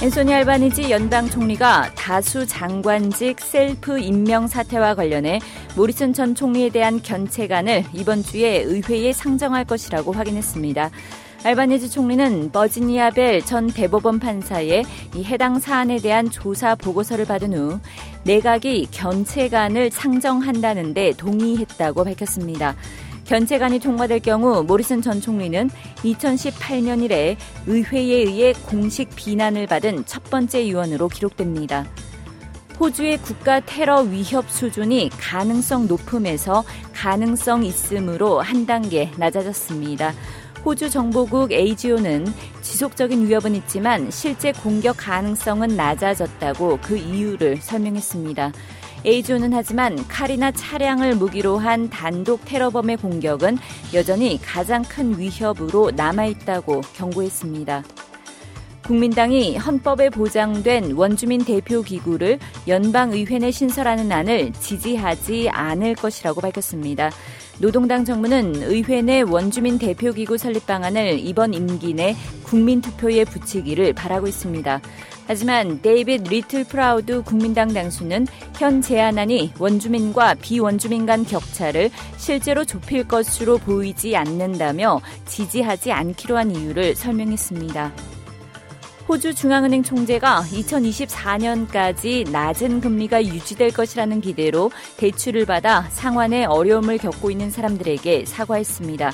앤소니 알바니지 연방 총리가 다수 장관직 셀프 임명 사태와 관련해 모리슨 전 총리에 대한 견책안을 이번 주에 의회에 상정할 것이라고 확인했습니다. 알바니지 총리는 버지니아 벨 전 대법원 판사의 이 해당 사안에 대한 조사 보고서를 받은 후 내각이 견책안을 상정한다는데 동의했다고 밝혔습니다. 견책안이 통과될 경우 모리슨 전 총리는 2018년 이래 의회에 의해 공식 비난을 받은 첫 번째 의원으로 기록됩니다. 호주의 국가 테러 위협 수준이 가능성 높음에서 가능성 있음으로 한 단계 낮아졌습니다. 호주 정보국 AGO는 지속적인 위협은 있지만 실제 공격 가능성은 낮아졌다고 그 이유를 설명했습니다. A조는 하지만 칼이나 차량을 무기로 한 단독 테러범의 공격은 여전히 가장 큰 위협으로 남아있다고 경고했습니다. 국민당이 헌법에 보장된 원주민 대표 기구를 연방의회 내 신설하는 안을 지지하지 않을 것이라고 밝혔습니다. 노동당 정부는 의회 내 원주민 대표 기구 설립 방안을 이번 임기 내 국민투표에 붙이기를 바라고 있습니다. 하지만 데이빗 리틀 프라우드 국민당 당수는 현 제안안이 원주민과 비원주민 간 격차를 실제로 좁힐 것으로 보이지 않는다며 지지하지 않기로 한 이유를 설명했습니다. 호주 중앙은행 총재가 2024년까지 낮은 금리가 유지될 것이라는 기대로 대출을 받아 상환에 어려움을 겪고 있는 사람들에게 사과했습니다.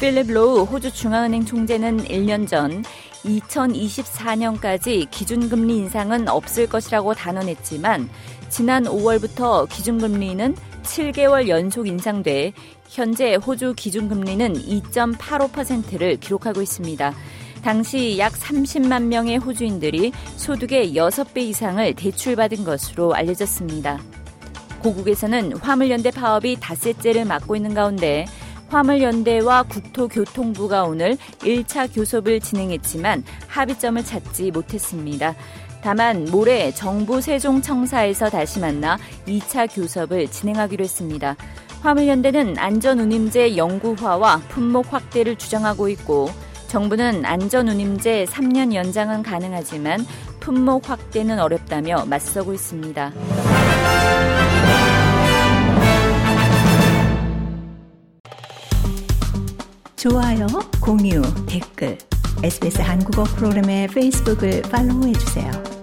필립 로우 호주 중앙은행 총재는 1년 전 2024년까지 기준금리 인상은 없을 것이라고 단언했지만 지난 5월부터 기준금리는 7개월 연속 인상돼 현재 호주 기준금리는 2.85%를 기록하고 있습니다. 당시 약 30만 명의 호주인들이 소득의 6배 이상을 대출받은 것으로 알려졌습니다. 고국에서는 화물연대 파업이 닷새째를 맞고 있는 가운데 화물연대와 국토교통부가 오늘 1차 교섭을 진행했지만 합의점을 찾지 못했습니다. 다만 모레 정부 세종청사에서 다시 만나 2차 교섭을 진행하기로 했습니다. 화물연대는 안전운임제 영구화와 품목 확대를 주장하고 있고 정부는 안전운임제 3년 연장은 가능하지만 품목 확대는 어렵다며 맞서고 있습니다. 좋아요, 공유, 댓글, SBS 한국어 프로그램의 페이스북을 팔로우해 주세요.